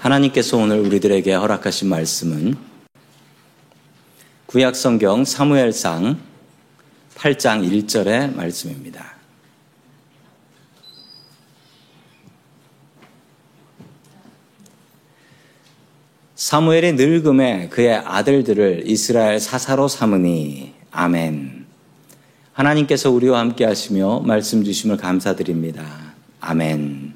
하나님께서 오늘 우리들에게 허락하신 말씀은 구약성경 사무엘상 8장 1절의 말씀입니다. 사무엘이 늙음에 그의 아들들을 이스라엘 사사로 삼으니 아멘. 하나님께서 우리와 함께 하시며 말씀 주심을 감사드립니다. 아멘.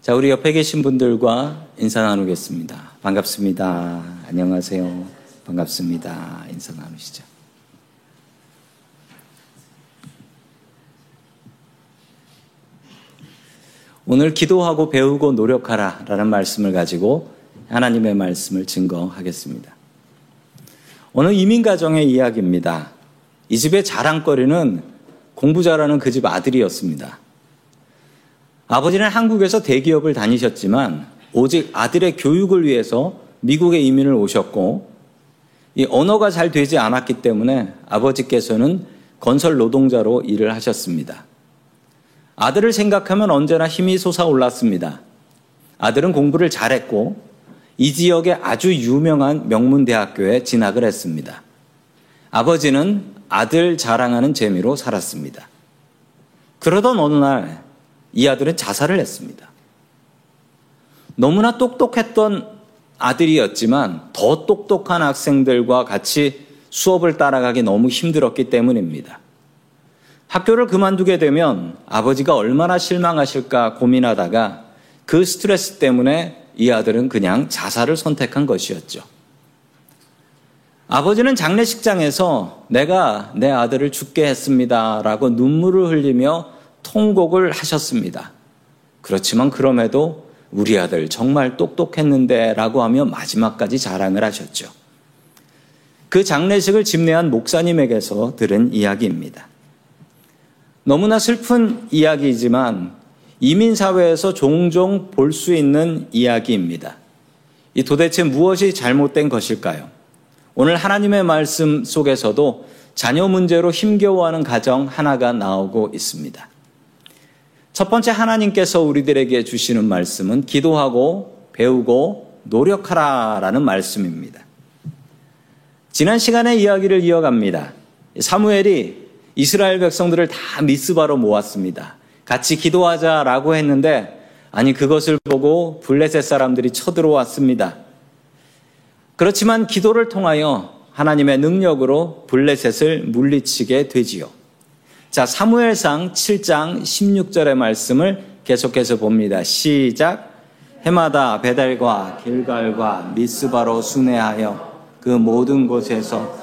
자, 우리 옆에 계신 분들과 인사 나누겠습니다. 반갑습니다. 안녕하세요. 반갑습니다. 인사 나누시죠. 오늘 기도하고 배우고 노력하라 라는 말씀을 가지고 하나님의 말씀을 증거하겠습니다. 오늘 이민가정의 이야기입니다. 이 집의 자랑거리는 공부 잘하는 그 집 아들이었습니다. 아버지는 한국에서 대기업을 다니셨지만 오직 아들의 교육을 위해서 미국에 이민을 오셨고 이 언어가 잘 되지 않았기 때문에 아버지께서는 건설 노동자로 일을 하셨습니다. 아들을 생각하면 언제나 힘이 솟아올랐습니다. 아들은 공부를 잘했고 이 지역의 아주 유명한 명문대학교에 진학을 했습니다. 아버지는 아들 자랑하는 재미로 살았습니다. 그러던 어느 날 이 아들은 자살을 했습니다. 너무나 똑똑했던 아들이었지만 더 똑똑한 학생들과 같이 수업을 따라가기 너무 힘들었기 때문입니다. 학교를 그만두게 되면 아버지가 얼마나 실망하실까 고민하다가 그 스트레스 때문에 이 아들은 그냥 자살을 선택한 것이었죠. 아버지는 장례식장에서 내가 내 아들을 죽게 했습니다. 라고 눈물을 흘리며 통곡을 하셨습니다. 그렇지만 그럼에도 우리 아들 정말 똑똑했는데 라고 하며 마지막까지 자랑을 하셨죠. 그 장례식을 집례한 목사님에게서 들은 이야기입니다. 너무나 슬픈 이야기이지만 이민사회에서 종종 볼 수 있는 이야기입니다. 이 도대체 무엇이 잘못된 것일까요? 오늘 하나님의 말씀 속에서도 자녀 문제로 힘겨워하는 가정 하나가 나오고 있습니다. 첫 번째 하나님께서 우리들에게 주시는 말씀은 기도하고 배우고 노력하라 라는 말씀입니다. 지난 시간의 이야기를 이어갑니다. 사무엘이 이스라엘 백성들을 다 미스바로 모았습니다. 같이 기도하자라고 했는데 아니 그것을 보고 블레셋 사람들이 쳐들어왔습니다. 그렇지만 기도를 통하여 하나님의 능력으로 블레셋을 물리치게 되지요. 자, 사무엘상 7장 16절의 말씀을 계속해서 봅니다. 시작. 해마다 베달과 길갈과 미스바로 순회하여 그 모든 곳에서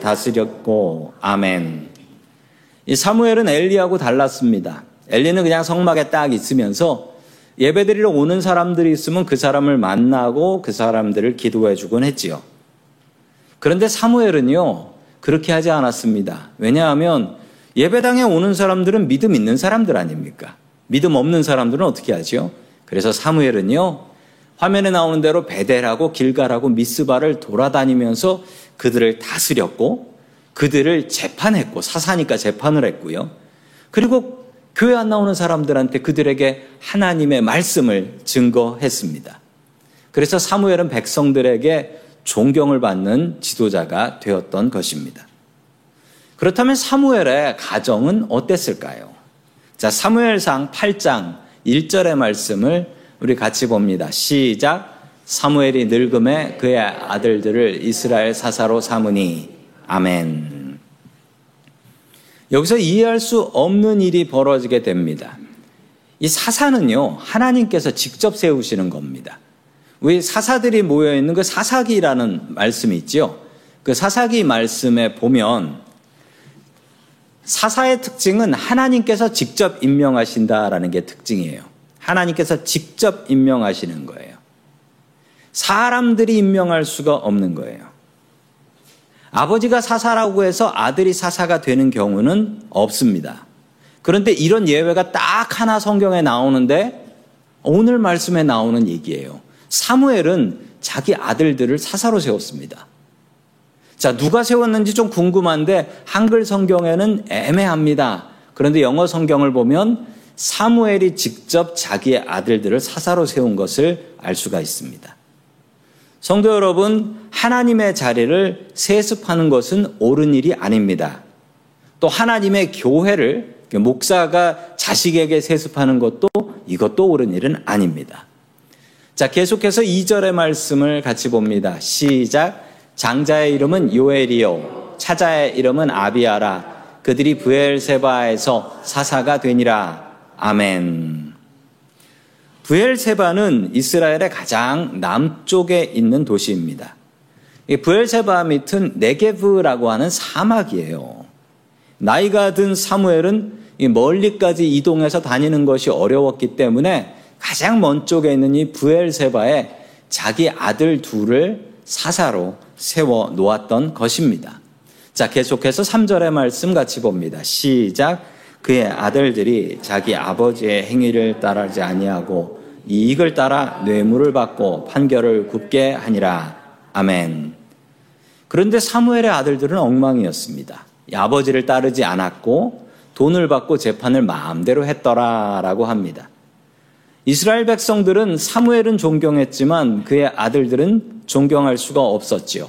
다스렸고 아멘. 이 사무엘은 엘리하고 달랐습니다. 엘리는 그냥 성막에 딱 있으면서 예배드리러 오는 사람들이 있으면 그 사람을 만나고 그 사람들을 기도해 주곤 했지요. 그런데 사무엘은요, 그렇게 하지 않았습니다. 왜냐하면 예배당에 오는 사람들은 믿음 있는 사람들 아닙니까? 믿음 없는 사람들은 어떻게 하죠? 그래서 사무엘은요, 화면에 나오는 대로 베델하고 길갈하고 미스바를 돌아다니면서 그들을 다스렸고 그들을 재판했고 사사니까 재판을 했고요. 그리고 교회 안 나오는 사람들한테 그들에게 하나님의 말씀을 증거했습니다. 그래서 사무엘은 백성들에게 존경을 받는 지도자가 되었던 것입니다. 그렇다면 사무엘의 가정은 어땠을까요? 자, 사무엘상 8장 1절의 말씀을 우리 같이 봅니다. 시작. 사무엘이 늙음에 그의 아들들을 이스라엘 사사로 삼으니 아멘. 여기서 이해할 수 없는 일이 벌어지게 됩니다. 이 사사는요, 하나님께서 직접 세우시는 겁니다. 우리 사사들이 모여있는 그 사사기라는 말씀이 있죠. 그 사사기 말씀에 보면 사사의 특징은 하나님께서 직접 임명하신다라는 게 특징이에요. 하나님께서 직접 임명하시는 거예요. 사람들이 임명할 수가 없는 거예요. 아버지가 사사라고 해서 아들이 사사가 되는 경우는 없습니다. 그런데 이런 예외가 딱 하나 성경에 나오는데 오늘 말씀에 나오는 얘기예요. 사무엘은 자기 아들들을 사사로 세웠습니다. 자, 누가 세웠는지 좀 궁금한데 한글 성경에는 애매합니다. 그런데 영어 성경을 보면 사무엘이 직접 자기의 아들들을 사사로 세운 것을 알 수가 있습니다. 성도 여러분, 하나님의 자리를 세습하는 것은 옳은 일이 아닙니다. 또 하나님의 교회를 목사가 자식에게 세습하는 것도 이것도 옳은 일은 아닙니다. 자, 계속해서 2절의 말씀을 같이 봅니다. 시작. 장자의 이름은 요엘이요. 차자의 이름은 아비아라. 그들이 부엘세바에서 사사가 되니라. 아멘. 부엘세바는 이스라엘의 가장 남쪽에 있는 도시입니다. 부엘세바 밑은 네게브라고 하는 사막이에요. 나이가 든 사무엘은 멀리까지 이동해서 다니는 것이 어려웠기 때문에 가장 먼 쪽에 있는 이 부엘세바에 자기 아들 둘을 사사로 세워 놓았던 것입니다. 자, 계속해서 3절의 말씀 같이 봅니다. 시작. 그의 아들들이 자기 아버지의 행위를 따르지 아니하고 이익을 따라 뇌물을 받고 판결을 굽게 하니라. 아멘. 그런데 사무엘의 아들들은 엉망이었습니다. 아버지를 따르지 않았고 돈을 받고 재판을 마음대로 했더라라고 합니다. 이스라엘 백성들은 사무엘은 존경했지만 그의 아들들은 존경할 수가 없었지요.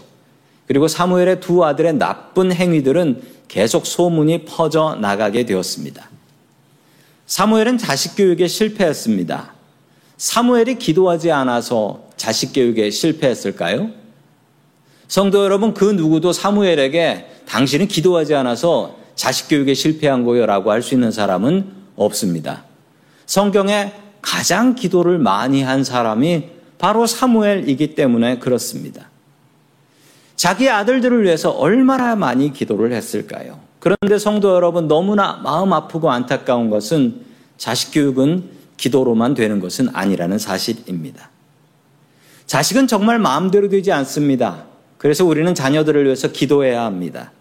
그리고 사무엘의 두 아들의 나쁜 행위들은 계속 소문이 퍼져 나가게 되었습니다. 사무엘은 자식 교육에 실패했습니다. 사무엘이 기도하지 않아서 자식 교육에 실패했을까요? 성도 여러분, 그 누구도 사무엘에게 당신은 기도하지 않아서 자식 교육에 실패한 거요라고 할 수 있는 사람은 없습니다. 성경에 가장 기도를 많이 한 사람이 바로 사무엘이기 때문에 그렇습니다. 자기 아들들을 위해서 얼마나 많이 기도를 했을까요? 그런데 성도 여러분, 너무나 마음 아프고 안타까운 것은 자식 교육은 기도로만 되는 것은 아니라는 사실입니다. 자식은 정말 마음대로 되지 않습니다. 그래서 우리는 자녀들을 위해서 기도해야 합니다.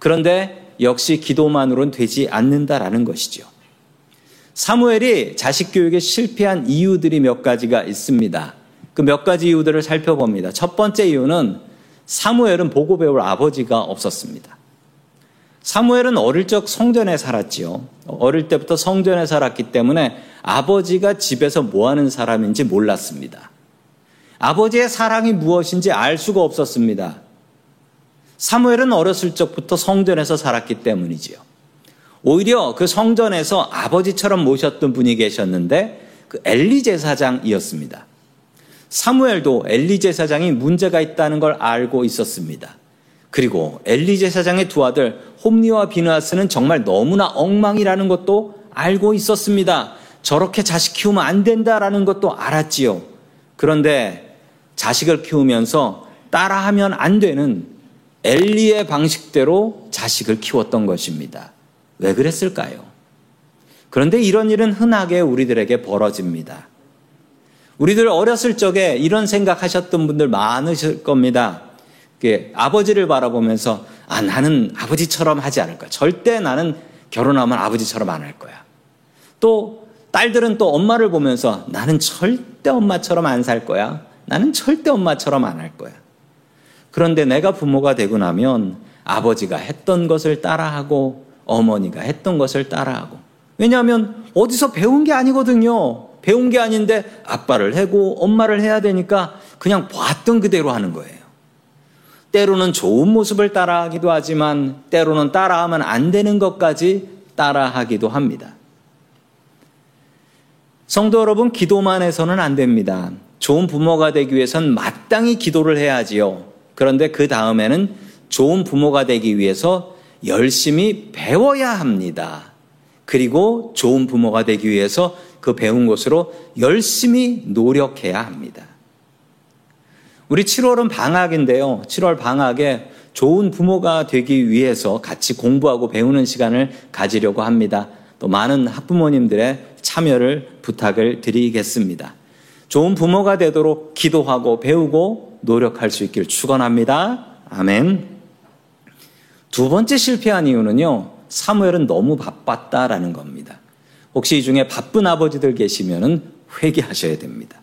그런데 역시 기도만으로는 되지 않는다라는 것이죠. 사무엘이 자식 교육에 실패한 이유들이 몇 가지가 있습니다. 그 몇 가지 이유들을 살펴봅니다. 첫 번째 이유는 사무엘은 보고 배울 아버지가 없었습니다. 사무엘은 어릴 적 성전에 살았지요. 어릴 때부터 성전에 살았기 때문에 아버지가 집에서 뭐 하는 사람인지 몰랐습니다. 아버지의 사랑이 무엇인지 알 수가 없었습니다. 사무엘은 어렸을 적부터 성전에서 살았기 때문이지요. 오히려 그 성전에서 아버지처럼 모셨던 분이 계셨는데 그 엘리 제사장이었습니다. 사무엘도 엘리 제사장이 문제가 있다는 걸 알고 있었습니다. 그리고 엘리 제사장의 두 아들 홈리와 비누아스는 정말 너무나 엉망이라는 것도 알고 있었습니다. 저렇게 자식 키우면 안 된다라는 것도 알았지요. 그런데 자식을 키우면서 따라하면 안 되는 엘리의 방식대로 자식을 키웠던 것입니다. 왜 그랬을까요? 그런데 이런 일은 흔하게 우리들에게 벌어집니다. 우리들 어렸을 적에 이런 생각하셨던 분들 많으실 겁니다. 아버지를 바라보면서 아 나는 아버지처럼 하지 않을 거야. 절대 나는 결혼하면 아버지처럼 안 할 거야. 또 딸들은 또 엄마를 보면서 나는 절대 엄마처럼 안 살 거야. 나는 절대 엄마처럼 안 할 거야. 그런데 내가 부모가 되고 나면 아버지가 했던 것을 따라하고 어머니가 했던 것을 따라하고. 왜냐하면 어디서 배운 게 아니거든요. 배운 게 아닌데 아빠를 해고 엄마를 해야 되니까 그냥 봤던 그대로 하는 거예요. 때로는 좋은 모습을 따라하기도 하지만 때로는 따라하면 안 되는 것까지 따라하기도 합니다. 성도 여러분, 기도만 해서는 안 됩니다. 좋은 부모가 되기 위해선 마땅히 기도를 해야지요. 그런데 그 다음에는 좋은 부모가 되기 위해서 열심히 배워야 합니다. 그리고 좋은 부모가 되기 위해서 그 배운 것으로 열심히 노력해야 합니다. 우리 7월은 방학인데요. 7월 방학에 좋은 부모가 되기 위해서 같이 공부하고 배우는 시간을 가지려고 합니다. 또 많은 학부모님들의 참여를 부탁을 드리겠습니다. 좋은 부모가 되도록 기도하고 배우고 노력할 수 있길 축원합니다. 아멘. 두 번째 실패한 이유는요, 사무엘은 너무 바빴다라는 겁니다. 혹시 이 중에 바쁜 아버지들 계시면은 회개하셔야 됩니다.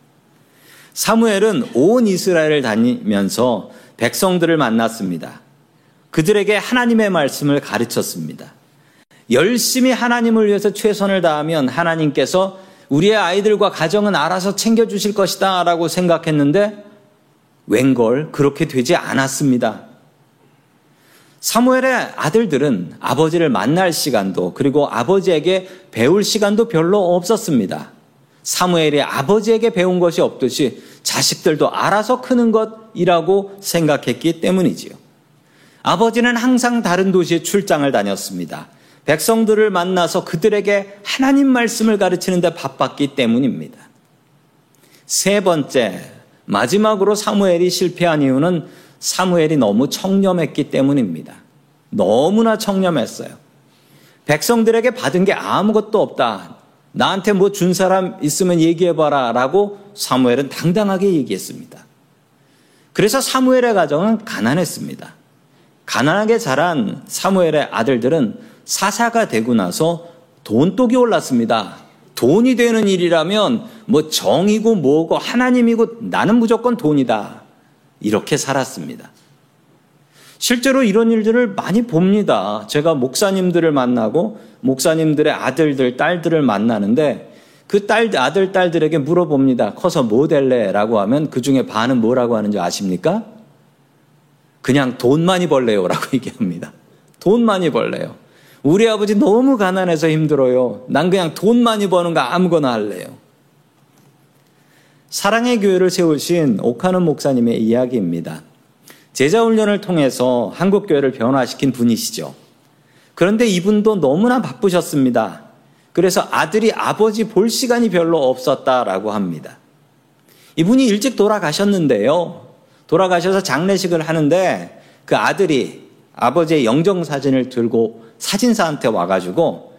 사무엘은 온 이스라엘을 다니면서 백성들을 만났습니다. 그들에게 하나님의 말씀을 가르쳤습니다. 열심히 하나님을 위해서 최선을 다하면 하나님께서 우리의 아이들과 가정은 알아서 챙겨주실 것이다 라고 생각했는데 웬걸 그렇게 되지 않았습니다. 사무엘의 아들들은 아버지를 만날 시간도 그리고 아버지에게 배울 시간도 별로 없었습니다. 사무엘이 아버지에게 배운 것이 없듯이 자식들도 알아서 크는 것이라고 생각했기 때문이지요. 아버지는 항상 다른 도시에 출장을 다녔습니다. 백성들을 만나서 그들에게 하나님 말씀을 가르치는데 바빴기 때문입니다. 세 번째, 마지막으로 사무엘이 실패한 이유는 사무엘이 너무 청렴했기 때문입니다. 너무나 청렴했어요. 백성들에게 받은 게 아무것도 없다. 나한테 뭐 준 사람 있으면 얘기해봐라. 라고 사무엘은 당당하게 얘기했습니다. 그래서 사무엘의 가정은 가난했습니다. 가난하게 자란 사무엘의 아들들은 사사가 되고 나서 돈독이 올랐습니다. 돈이 되는 일이라면 뭐 정이고 뭐고 하나님이고 나는 무조건 돈이다. 이렇게 살았습니다. 실제로 이런 일들을 많이 봅니다. 제가 목사님들을 만나고 목사님들의 아들들, 딸들을 만나는데 그 딸, 아들, 딸들에게 물어봅니다. 커서 뭐 될래? 라고 하면 그 중에 반은 뭐라고 하는지 아십니까? 그냥 돈 많이 벌래요. 라고 얘기합니다. 돈 많이 벌래요. 우리 아버지 너무 가난해서 힘들어요. 난 그냥 돈 많이 버는 거 아무거나 할래요. 사랑의 교회를 세우신 오카는 목사님의 이야기입니다. 제자 훈련을 통해서 한국 교회를 변화시킨 분이시죠. 그런데 이분도 너무나 바쁘셨습니다. 그래서 아들이 아버지 볼 시간이 별로 없었다라고 합니다. 이분이 일찍 돌아가셨는데요. 돌아가셔서 장례식을 하는데 그 아들이 아버지의 영정 사진을 들고 사진사한테 와가지고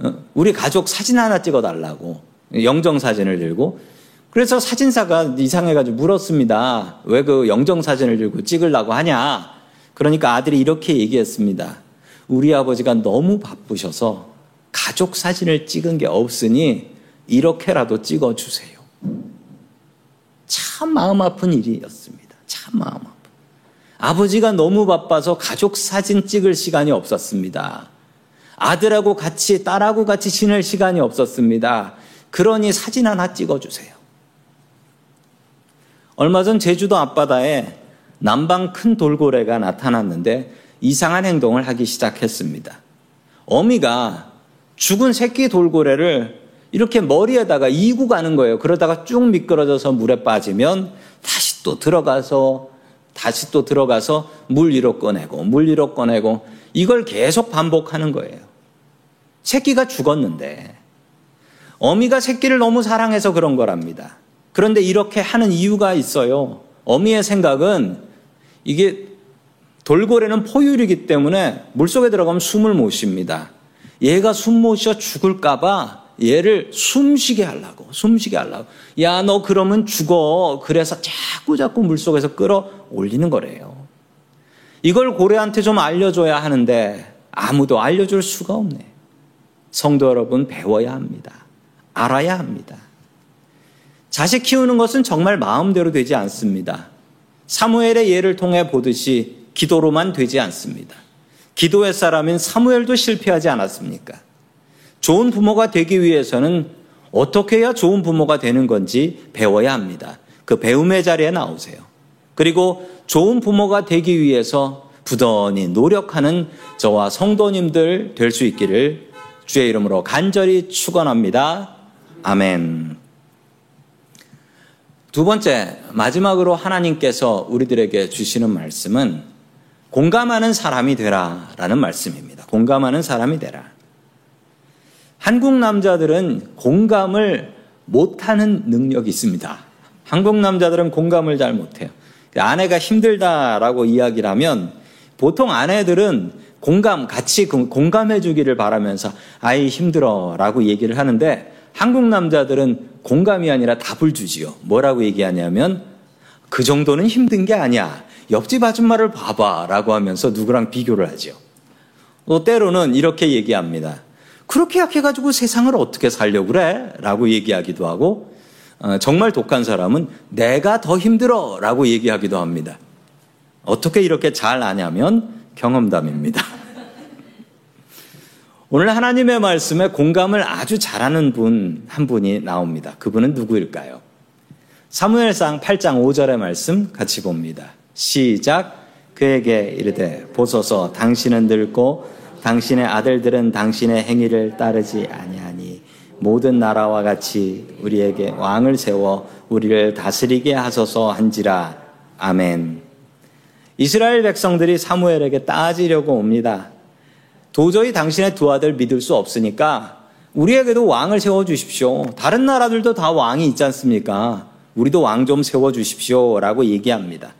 어, 우리 가족 사진 하나 찍어달라고 영정 사진을 들고 그래서 사진사가 이상해가지고 물었습니다. 왜 그 영정 사진을 들고 찍으려고 하냐? 그러니까 아들이 이렇게 얘기했습니다. 우리 아버지가 너무 바쁘셔서 가족 사진을 찍은 게 없으니 이렇게라도 찍어주세요. 참 마음 아픈 일이었습니다. 참 마음 아픈. 아버지가 너무 바빠서 가족 사진 찍을 시간이 없었습니다. 아들하고 같이, 딸하고 같이 지낼 시간이 없었습니다. 그러니 사진 하나 찍어주세요. 얼마 전 제주도 앞바다에 남방 큰 돌고래가 나타났는데 이상한 행동을 하기 시작했습니다. 어미가 죽은 새끼 돌고래를 이렇게 머리에다가 이고 가는 거예요. 그러다가 쭉 미끄러져서 물에 빠지면 다시 또 들어가서 다시 또 들어가서 물 위로 꺼내고 물 위로 꺼내고 이걸 계속 반복하는 거예요. 새끼가 죽었는데 어미가 새끼를 너무 사랑해서 그런 거랍니다. 그런데 이렇게 하는 이유가 있어요. 어미의 생각은 이게 돌고래는 포유류이기 때문에 물속에 들어가면 숨을 못 쉽니다. 얘가 숨 못 쉬어 죽을까봐 얘를 숨쉬게 하려고, 숨쉬게 하려고. 야, 너 그러면 죽어. 그래서 자꾸 자꾸 물속에서 끌어 올리는 거래요. 이걸 고래한테 좀 알려줘야 하는데 아무도 알려줄 수가 없네. 성도 여러분, 배워야 합니다. 알아야 합니다. 자식 키우는 것은 정말 마음대로 되지 않습니다. 사무엘의 예를 통해 보듯이 기도로만 되지 않습니다. 기도의 사람인 사무엘도 실패하지 않았습니까? 좋은 부모가 되기 위해서는 어떻게 해야 좋은 부모가 되는 건지 배워야 합니다. 그 배움의 자리에 나오세요. 그리고 좋은 부모가 되기 위해서 부단히 노력하는 저와 성도님들 될 수 있기를 주의 이름으로 간절히 축원합니다. 아멘. 두 번째, 마지막으로 하나님께서 우리들에게 주시는 말씀은 공감하는 사람이 되라 라는 말씀입니다. 공감하는 사람이 되라. 한국 남자들은 공감을 못하는 능력이 있습니다. 한국 남자들은 공감을 잘 못해요. 아내가 힘들다라고 이야기를 하면 보통 아내들은 공감, 같이 공감해 주기를 바라면서 아이 힘들어 라고 얘기를 하는데 한국 남자들은 공감이 아니라 답을 주지요. 뭐라고 얘기하냐면 그 정도는 힘든 게 아니야. 옆집 아줌마를 봐봐 라고 하면서 누구랑 비교를 하죠. 또 때로는 이렇게 얘기합니다. 그렇게 약해가지고 세상을 어떻게 살려고 그래? 라고 얘기하기도 하고, 어, 정말 독한 사람은 내가 더 힘들어! 라고 얘기하기도 합니다. 어떻게 이렇게 잘 아냐면 경험담입니다. 오늘 하나님의 말씀에 공감을 아주 잘하는 분 한 분이 나옵니다. 그분은 누구일까요? 사무엘상 8장 5절의 말씀 같이 봅니다. 시작. 그에게 이르되 보소서 당신은 늙고 당신의 아들들은 당신의 행위를 따르지 아니하니 모든 나라와 같이 우리에게 왕을 세워 우리를 다스리게 하소서 한지라. 아멘. 이스라엘 백성들이 사무엘에게 따지려고 옵니다. 도저히 당신의 두 아들 믿을 수 없으니까 우리에게도 왕을 세워 주십시오. 다른 나라들도 다 왕이 있지 않습니까? 우리도 왕 좀 세워 주십시오. 라고 얘기합니다.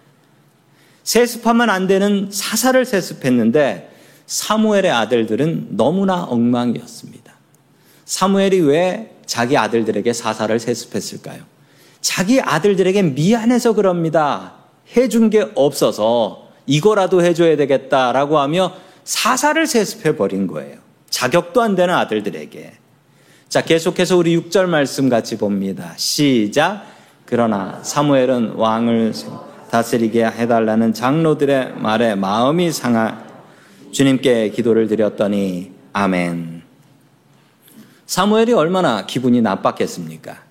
세습하면 안 되는 사사를 세습했는데 사무엘의 아들들은 너무나 엉망이었습니다. 사무엘이 왜 자기 아들들에게 사사를 세습했을까요? 자기 아들들에게 미안해서 그럽니다. 해준 게 없어서 이거라도 해줘야 되겠다라고 하며 사사를 세습해 버린 거예요. 자격도 안 되는 아들들에게. 자, 계속해서 우리 6절 말씀 같이 봅니다. 시작. 그러나 사무엘은 왕을 다스리게 해달라는 장로들의 말에 마음이 상하 주님께 기도를 드렸더니 아멘. 사무엘이 얼마나 기분이 나빴겠습니까?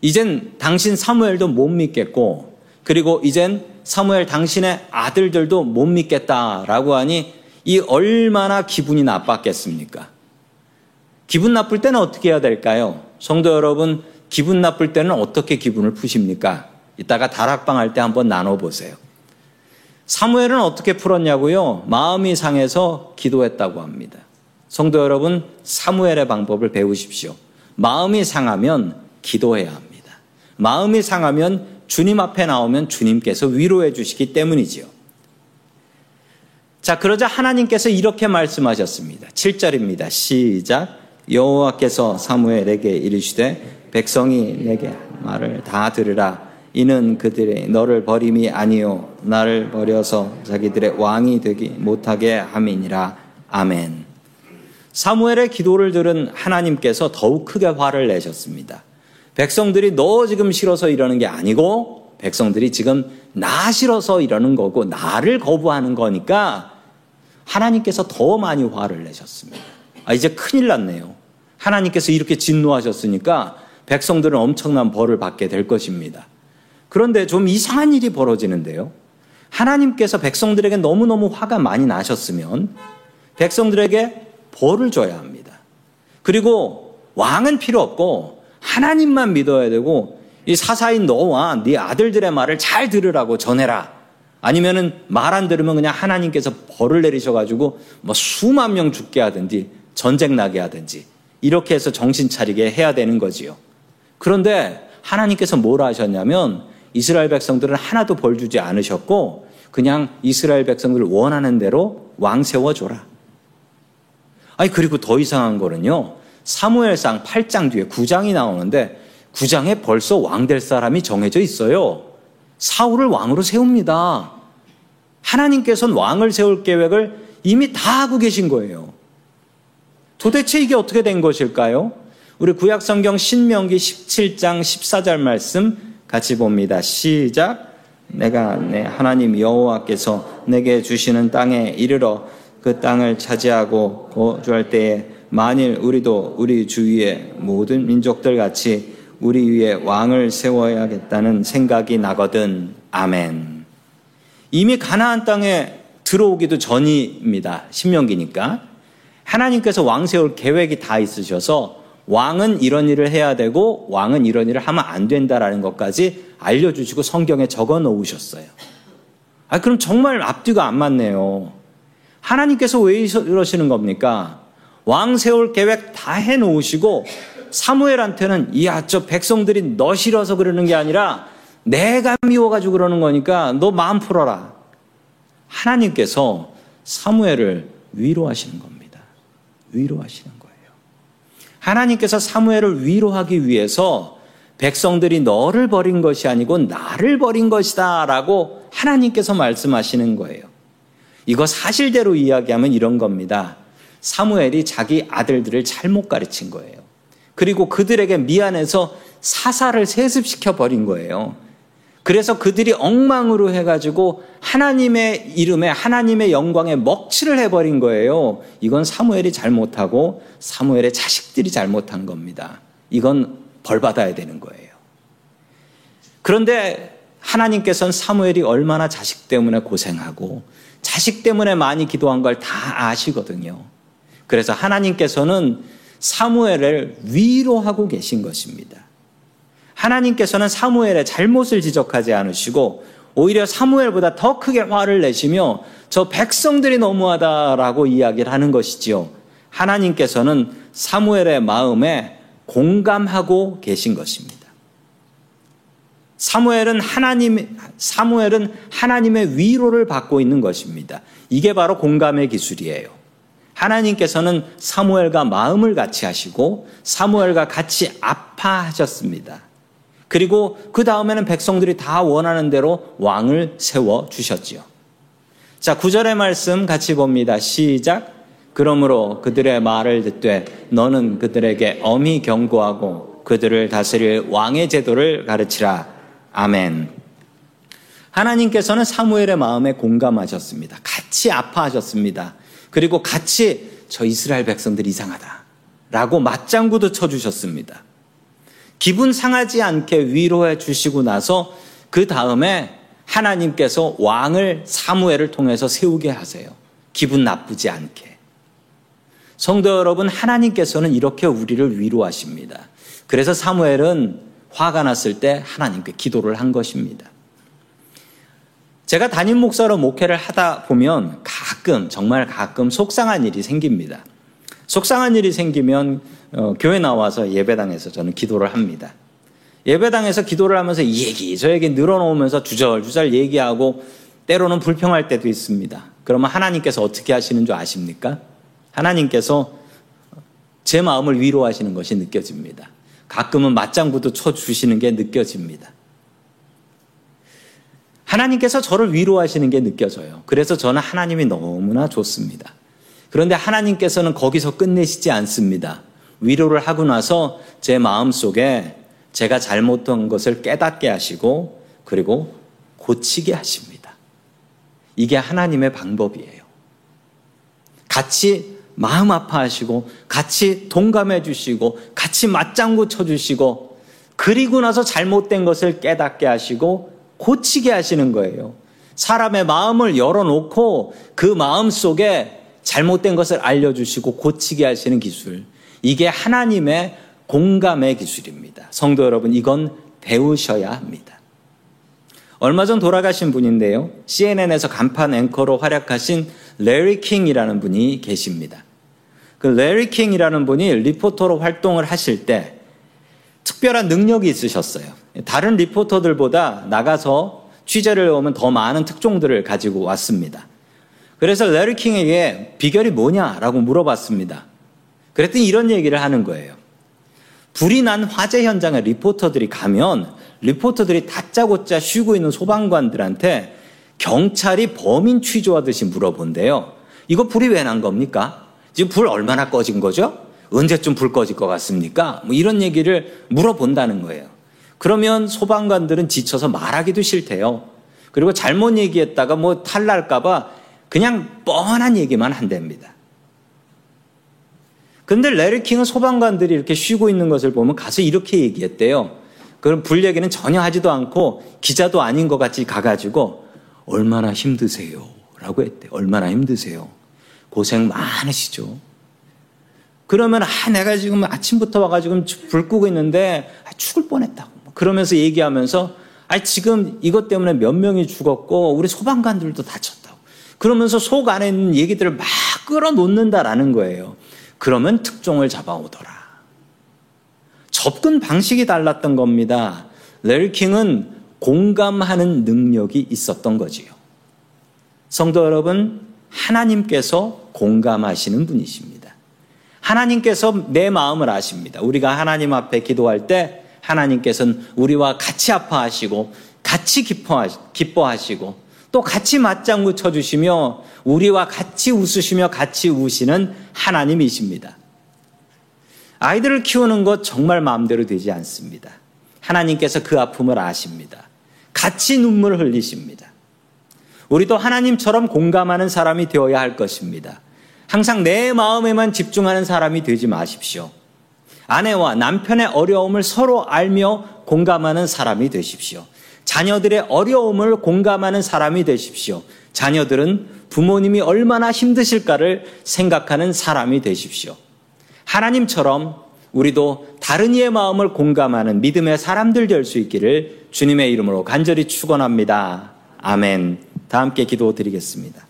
이젠 당신 사무엘도 못 믿겠고 그리고 이젠 사무엘 당신의 아들들도 못 믿겠다라고 하니 이 얼마나 기분이 나빴겠습니까? 기분 나쁠 때는 어떻게 해야 될까요? 성도 여러분, 기분 나쁠 때는 어떻게 기분을 푸십니까? 이따가 다락방 할 때 한번 나눠보세요. 사무엘은 어떻게 풀었냐고요? 마음이 상해서 기도했다고 합니다. 성도 여러분, 사무엘의 방법을 배우십시오. 마음이 상하면 기도해야 합니다. 마음이 상하면 주님 앞에 나오면 주님께서 위로해 주시기 때문이지요. 자, 그러자 하나님께서 이렇게 말씀하셨습니다. 7절입니다. 시작. 여호와께서 사무엘에게 이르시되 백성이 내게 말을 다 들으라. 이는 그들의 너를 버림이 아니요 나를 버려서 자기들의 왕이 되기 못하게 함이니라. 아멘. 사무엘의 기도를 들은 하나님께서 더욱 크게 화를 내셨습니다. 백성들이 너 지금 싫어서 이러는 게 아니고 백성들이 지금 나 싫어서 이러는 거고 나를 거부하는 거니까 하나님께서 더 많이 화를 내셨습니다. 아, 이제 큰일 났네요. 하나님께서 이렇게 진노하셨으니까 백성들은 엄청난 벌을 받게 될 것입니다. 그런데 좀 이상한 일이 벌어지는데요. 하나님께서 백성들에게 너무너무 화가 많이 나셨으면 백성들에게 벌을 줘야 합니다. 그리고 왕은 필요 없고 하나님만 믿어야 되고 이 사사인 너와 네 아들들의 말을 잘 들으라고 전해라. 아니면은 말 안 들으면 그냥 하나님께서 벌을 내리셔가지고 뭐 수만 명 죽게 하든지 전쟁 나게 하든지 이렇게 해서 정신 차리게 해야 되는 거지요. 그런데 하나님께서 뭘 하셨냐면 이스라엘 백성들은 하나도 벌 주지 않으셨고 그냥 이스라엘 백성들 원하는 대로 왕 세워줘라. 아니 그리고 더 이상한 거는요. 사무엘상 8장 뒤에 9장이 나오는데 9장에 벌써 왕 될 사람이 정해져 있어요. 사울을 왕으로 세웁니다. 하나님께서는 왕을 세울 계획을 이미 다 하고 계신 거예요. 도대체 이게 어떻게 된 것일까요? 우리 구약성경 신명기 17장 14절 말씀 같이 봅니다. 시작. 내가 내 하나님 여호와께서 내게 주시는 땅에 이르러 그 땅을 차지하고 거주할 때에 만일 우리도 우리 주위의 모든 민족들 같이 우리 위에 왕을 세워야겠다는 생각이 나거든. 아멘. 이미 가나안 땅에 들어오기도 전입니다. 신명기니까. 하나님께서 왕 세울 계획이 다 있으셔서 왕은 이런 일을 해야 되고 왕은 이런 일을 하면 안 된다라는 것까지 알려주시고 성경에 적어 놓으셨어요. 아, 그럼 정말 앞뒤가 안 맞네요. 하나님께서 왜 이러시는 겁니까? 왕 세울 계획 다 해 놓으시고 사무엘한테는 이야 저 백성들이 너 싫어서 그러는 게 아니라 내가 미워가지고 그러는 거니까 너 마음 풀어라. 하나님께서 사무엘을 위로하시는 겁니다. 위로하시는 거예요. 하나님께서 사무엘을 위로하기 위해서 백성들이 너를 버린 것이 아니고 나를 버린 것이다 라고 하나님께서 말씀하시는 거예요. 이거 사실대로 이야기하면 이런 겁니다. 사무엘이 자기 아들들을 잘못 가르친 거예요. 그리고 그들에게 미안해서 사사를 세습시켜 버린 거예요. 그래서 그들이 엉망으로 해가지고 하나님의 이름에 하나님의 영광에 먹칠을 해버린 거예요. 이건 사무엘이 잘못하고 사무엘의 자식들이 잘못한 겁니다. 이건 벌받아야 되는 거예요. 그런데 하나님께서는 사무엘이 얼마나 자식 때문에 고생하고 자식 때문에 많이 기도한 걸 다 아시거든요. 그래서 하나님께서는 사무엘을 위로하고 계신 것입니다. 하나님께서는 사무엘의 잘못을 지적하지 않으시고 오히려 사무엘보다 더 크게 화를 내시며 저 백성들이 너무하다라고 이야기를 하는 것이지요. 하나님께서는 사무엘의 마음에 공감하고 계신 것입니다. 사무엘은 하나님 사무엘은 하나님의 위로를 받고 있는 것입니다. 이게 바로 공감의 기술이에요. 하나님께서는 사무엘과 마음을 같이 하시고 사무엘과 같이 아파하셨습니다. 그리고 그 다음에는 백성들이 다 원하는 대로 왕을 세워 주셨지요. 자, 구절의 말씀 같이 봅니다. 시작. 그러므로 그들의 말을 듣되 너는 그들에게 엄히 경고하고 그들을 다스릴 왕의 제도를 가르치라. 아멘. 하나님께서는 사무엘의 마음에 공감하셨습니다. 같이 아파하셨습니다. 그리고 같이 저 이스라엘 백성들 이상하다. 라고 맞장구도 쳐주셨습니다. 기분 상하지 않게 위로해 주시고 나서 그 다음에 하나님께서 왕을 사무엘을 통해서 세우게 하세요. 기분 나쁘지 않게. 성도 여러분, 하나님께서는 이렇게 우리를 위로하십니다. 그래서 사무엘은 화가 났을 때 하나님께 기도를 한 것입니다. 제가 담임 목사로 목회를 하다 보면 가끔, 정말 가끔 속상한 일이 생깁니다. 속상한 일이 생기면 어, 교회 나와서 예배당에서 저는 기도를 합니다. 예배당에서 기도를 하면서 이 얘기 저 얘기 늘어놓으면서 주절주절 얘기하고 때로는 불평할 때도 있습니다. 그러면 하나님께서 어떻게 하시는 줄 아십니까? 하나님께서 제 마음을 위로하시는 것이 느껴집니다. 가끔은 맞장구도 쳐주시는 게 느껴집니다. 하나님께서 저를 위로하시는 게 느껴져요. 그래서 저는 하나님이 너무나 좋습니다. 그런데 하나님께서는 거기서 끝내시지 않습니다. 위로를 하고 나서 제 마음 속에 제가 잘못한 것을 깨닫게 하시고 그리고 고치게 하십니다. 이게 하나님의 방법이에요. 같이 마음 아파하시고 같이 동감해 주시고 같이 맞장구 쳐 주시고 그리고 나서 잘못된 것을 깨닫게 하시고 고치게 하시는 거예요. 사람의 마음을 열어놓고 그 마음 속에 잘못된 것을 알려주시고 고치게 하시는 기술. 이게 하나님의 공감의 기술입니다. 성도 여러분, 이건 배우셔야 합니다. 얼마 전 돌아가신 분인데요. CNN에서 간판 앵커로 활약하신 레리 킹이라는 분이 계십니다. 그 레리 킹이라는 분이 리포터로 활동을 하실 때 특별한 능력이 있으셨어요. 다른 리포터들보다 나가서 취재를 해오면 더 많은 특종들을 가지고 왔습니다. 그래서 레리 킹에게 비결이 뭐냐라고 물어봤습니다. 그랬더니 이런 얘기를 하는 거예요. 불이 난 화재 현장에 리포터들이 가면 리포터들이 다짜고짜 쉬고 있는 소방관들한테 경찰이 범인 취조하듯이 물어본대요. 이거 불이 왜 난 겁니까? 지금 불 얼마나 꺼진 거죠? 언제쯤 불 꺼질 것 같습니까? 뭐 이런 얘기를 물어본다는 거예요. 그러면 소방관들은 지쳐서 말하기도 싫대요. 그리고 잘못 얘기했다가 뭐 탈날까봐 그냥 뻔한 얘기만 한답니다. 근데 레리킹은 소방관들이 이렇게 쉬고 있는 것을 보면 가서 이렇게 얘기했대요. 그럼 불 얘기는 전혀 하지도 않고 기자도 아닌 것 같이 가가지고 얼마나 힘드세요? 라고 했대. 얼마나 힘드세요? 고생 많으시죠? 그러면 아 내가 지금 아침부터 와가지고 불 끄고 있는데 아, 죽을 뻔했다고. 그러면서 얘기하면서 아 지금 이것 때문에 몇 명이 죽었고 우리 소방관들도 다쳤다고. 그러면서 속 안에 있는 얘기들을 막 끌어놓는다라는 거예요. 그러면 특종을 잡아오더라. 접근 방식이 달랐던 겁니다. 레리킹은 공감하는 능력이 있었던 거지요. 성도 여러분, 하나님께서 공감하시는 분이십니다. 하나님께서 내 마음을 아십니다. 우리가 하나님 앞에 기도할 때 하나님께서는 우리와 같이 아파하시고 같이 기뻐하시고 또 같이 맞장구 쳐주시며 우리와 같이 웃으시며 같이 우시는 하나님이십니다. 아이들을 키우는 것 정말 마음대로 되지 않습니다. 하나님께서 그 아픔을 아십니다. 같이 눈물을 흘리십니다. 우리도 하나님처럼 공감하는 사람이 되어야 할 것입니다. 항상 내 마음에만 집중하는 사람이 되지 마십시오. 아내와 남편의 어려움을 서로 알며 공감하는 사람이 되십시오. 자녀들의 어려움을 공감하는 사람이 되십시오. 자녀들은 부모님이 얼마나 힘드실까를 생각하는 사람이 되십시오. 하나님처럼 우리도 다른 이의 마음을 공감하는 믿음의 사람들 될 수 있기를 주님의 이름으로 간절히 축원합니다. 아멘. 다 함께 기도드리겠습니다.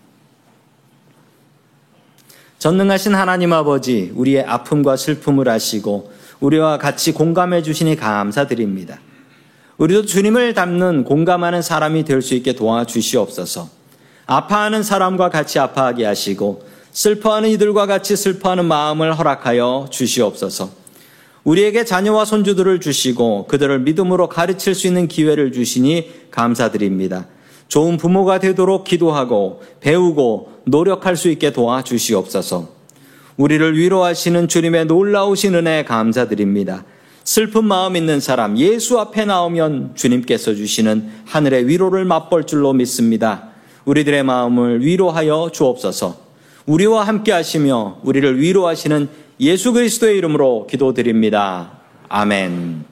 전능하신 하나님 아버지, 우리의 아픔과 슬픔을 아시고 우리와 같이 공감해 주시니 감사드립니다. 우리도 주님을 닮는 공감하는 사람이 될 수 있게 도와주시옵소서. 아파하는 사람과 같이 아파하게 하시고 슬퍼하는 이들과 같이 슬퍼하는 마음을 허락하여 주시옵소서. 우리에게 자녀와 손주들을 주시고 그들을 믿음으로 가르칠 수 있는 기회를 주시니 감사드립니다. 좋은 부모가 되도록 기도하고 배우고 노력할 수 있게 도와주시옵소서. 우리를 위로하시는 주님의 놀라우신 은혜 감사드립니다. 슬픈 마음 있는 사람 예수 앞에 나오면 주님께서 주시는 하늘의 위로를 맛볼 줄로 믿습니다. 우리들의 마음을 위로하여 주옵소서. 우리와 함께 하시며 우리를 위로하시는 예수 그리스도의 이름으로 기도드립니다. 아멘.